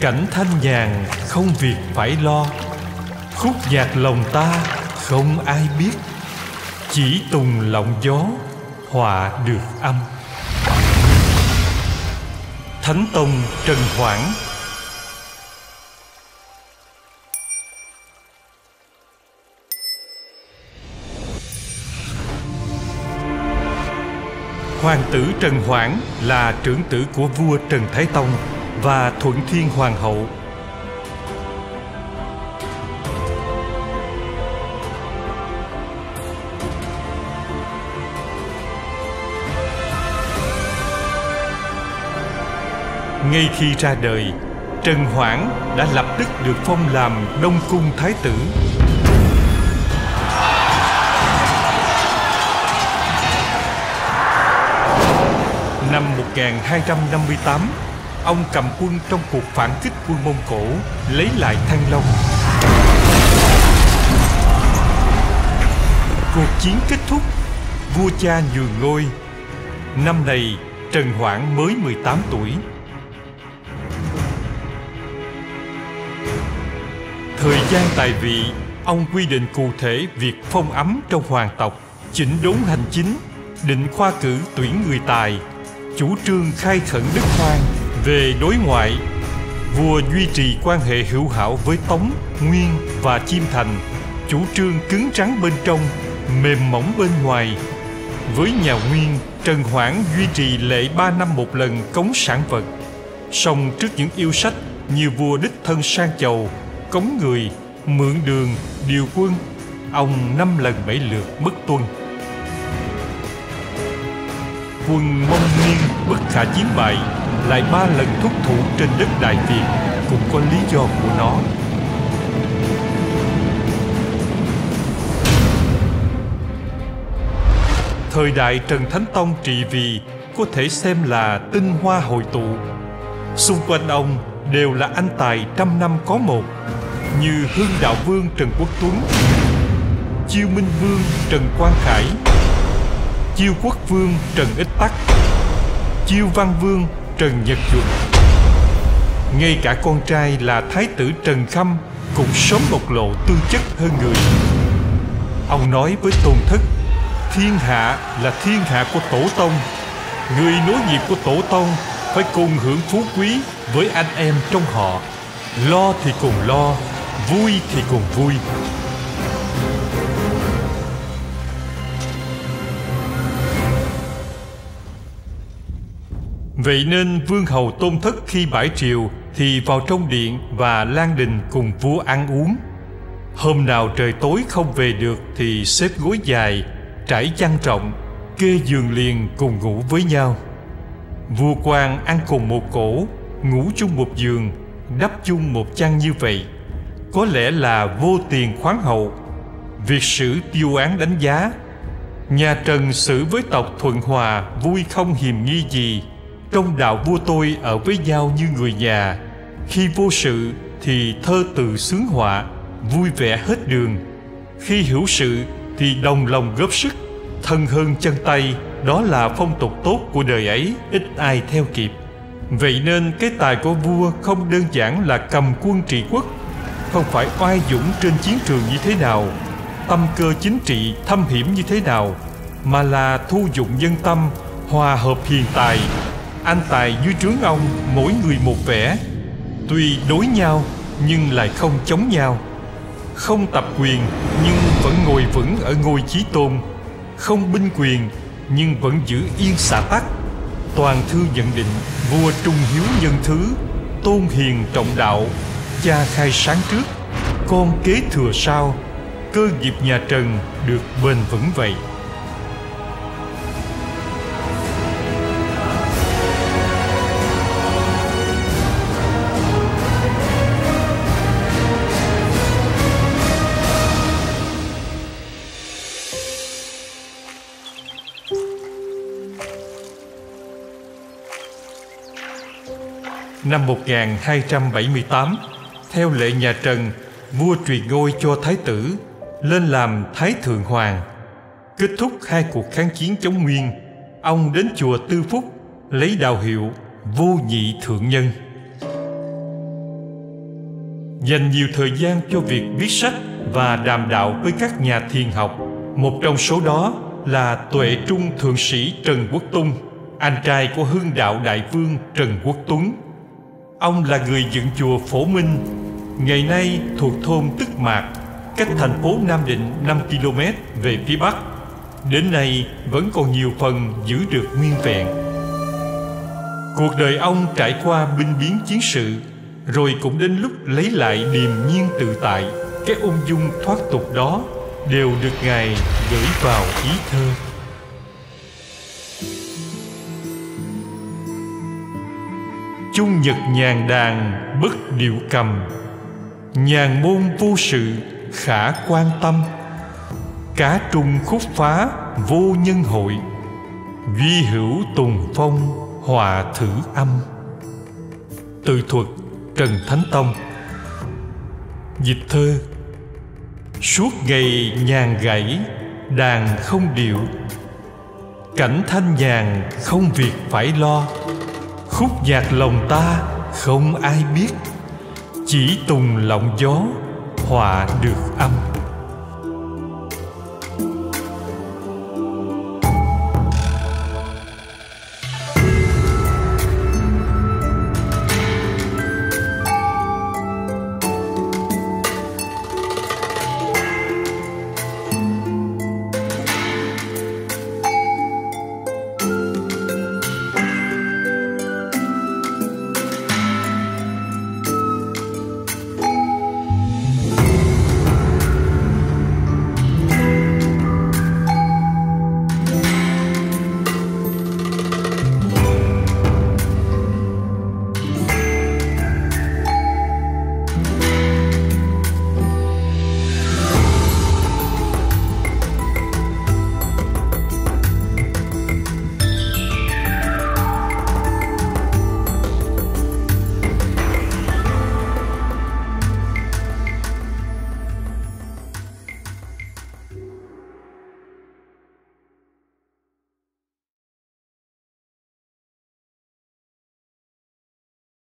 cảnh thanh nhàn không việc phải lo. Khúc nhạc lòng ta không ai biết. Chỉ tùng lộng gió, hòa được âm. Thánh tông trần hoảng. Hoàng tử Trần Hoảng là trưởng tử của vua Trần Thái Tông và Thuận Thiên Hoàng hậu. Ngay khi ra đời, Trần Hoảng đã lập tức được phong làm Đông Cung Thái tử Năm 1258, ông cầm quân trong cuộc phản kích quân Mông Cổ, lấy lại Thăng Long. Cuộc chiến kết thúc, vua cha nhường ngôi. Năm này, Trần Hoảng mới 18 tuổi. Thời gian tại vị, ông quy định cụ thể việc phong ấm trong hoàng tộc, chỉnh đốn hành chính, định khoa cử tuyển người tài, chủ trương khai khẩn đất hoang về đối ngoại, vua duy trì quan hệ hữu hảo với tống, nguyên và chiêm thành. Chủ trương cứng rắn bên trong, mềm mỏng bên ngoài. Với nhà nguyên, trần hoảng duy trì lệ ba năm một lần cống sản vật. Song trước những yêu sách như vua đích thân sang chầu, cống người, mượn đường, điều quân, ông năm lần bảy lượt bất tuân quân mông nguyên bất khả chiến bại, lại ba lần thúc thủ trên đất đại việt, cũng có lý do của nó. Thời đại trần thánh tông trị vì có thể xem là tinh hoa hội tụ. Xung quanh ông đều là anh tài trăm năm có một, như hưng đạo vương trần quốc tuấn, chiêu minh vương trần quang khải chiêu quốc vương trần ích tắc chiêu văn vương trần nhật duật ngay cả con trai là thái tử trần khâm cũng sớm bộc lộ tư chất hơn người. Ông nói với tôn thất, thiên hạ là thiên hạ của tổ tông. Người nối nghiệp của tổ tông phải cùng hưởng phú quý với anh em trong họ. Lo thì cùng lo, vui thì cùng vui. Vậy nên vương hầu tôn thất khi bãi triều thì vào trong điện và lan đình cùng vua ăn uống. Hôm nào trời tối không về được thì xếp gối dài, trải chăn rộng, kê giường liền cùng ngủ với nhau. Vua quan ăn cùng một cổ, ngủ chung một giường, đắp chung một chăn như vậy. Có lẽ là vô tiền khoáng hậu. Việc sử tiêu án đánh giá, nhà Trần xử với tộc Thuận Hòa vui không hiềm nghi gì trong đạo vua tôi ở với nhau như người nhà. Khi vô sự thì thơ từ sướng họa, vui vẻ hết đường. Khi hữu sự thì đồng lòng góp sức, thân hơn chân tay, đó là phong tục tốt của đời ấy, ít ai theo kịp. Vậy nên cái tài của vua không đơn giản là cầm quân trị quốc, không phải oai dũng trên chiến trường như thế nào, tâm cơ chính trị thâm hiểm như thế nào, mà là thu dụng dân tâm, hòa hợp hiền tài anh tài dưới trướng ông mỗi người một vẻ. Tuy đối nhau, nhưng lại không chống nhau. Không tập quyền, nhưng vẫn ngồi vững ở ngôi chí tôn. Không binh quyền, nhưng vẫn giữ yên xã tắc. Toàn thư nhận định, vua trung hiếu nhân thứ, tôn hiền trọng đạo, cha khai sáng trước, con kế thừa sau cơ nghiệp nhà trần được bền vững vậy. Năm 1278, theo lệ nhà Trần, vua truyền ngôi cho thái tử, lên làm thái thượng hoàng. Kết thúc hai cuộc kháng chiến chống Nguyên, ông đến chùa Tư Phúc lấy đạo hiệu vô nhị thượng nhân. dành nhiều thời gian cho việc viết sách và đàm đạo với các nhà thiền học một trong số đó là tuệ trung thượng sĩ trần quốc tung anh trai của hưng đạo đại vương trần quốc tuấn ông là người dựng chùa phổ minh, ngày nay thuộc thôn tức mạc, cách thành phố nam định 5 km về phía bắc. Đến nay vẫn còn nhiều phần giữ được nguyên vẹn. Cuộc đời ông trải qua binh biến chiến sự, rồi cũng đến lúc lấy lại điềm nhiên tự tại, cái ung dung thoát tục đó đều được ngài gửi vào ý thơ. Chung nhật nhàn đàn bất điệu cầm. Nhàn môn vô sự khả quan tâm. Cá trung khúc phá vô nhân hội. Duy hữu tùng phong hòa thử âm. Tự thuật trần thánh tông. Dịch thơ. Suốt ngày nhàn gãy đàn không điệu. Cảnh thanh nhàn không việc phải lo khúc nhạc lòng ta không ai biết. Chỉ tùng lọng gió hòa được âm.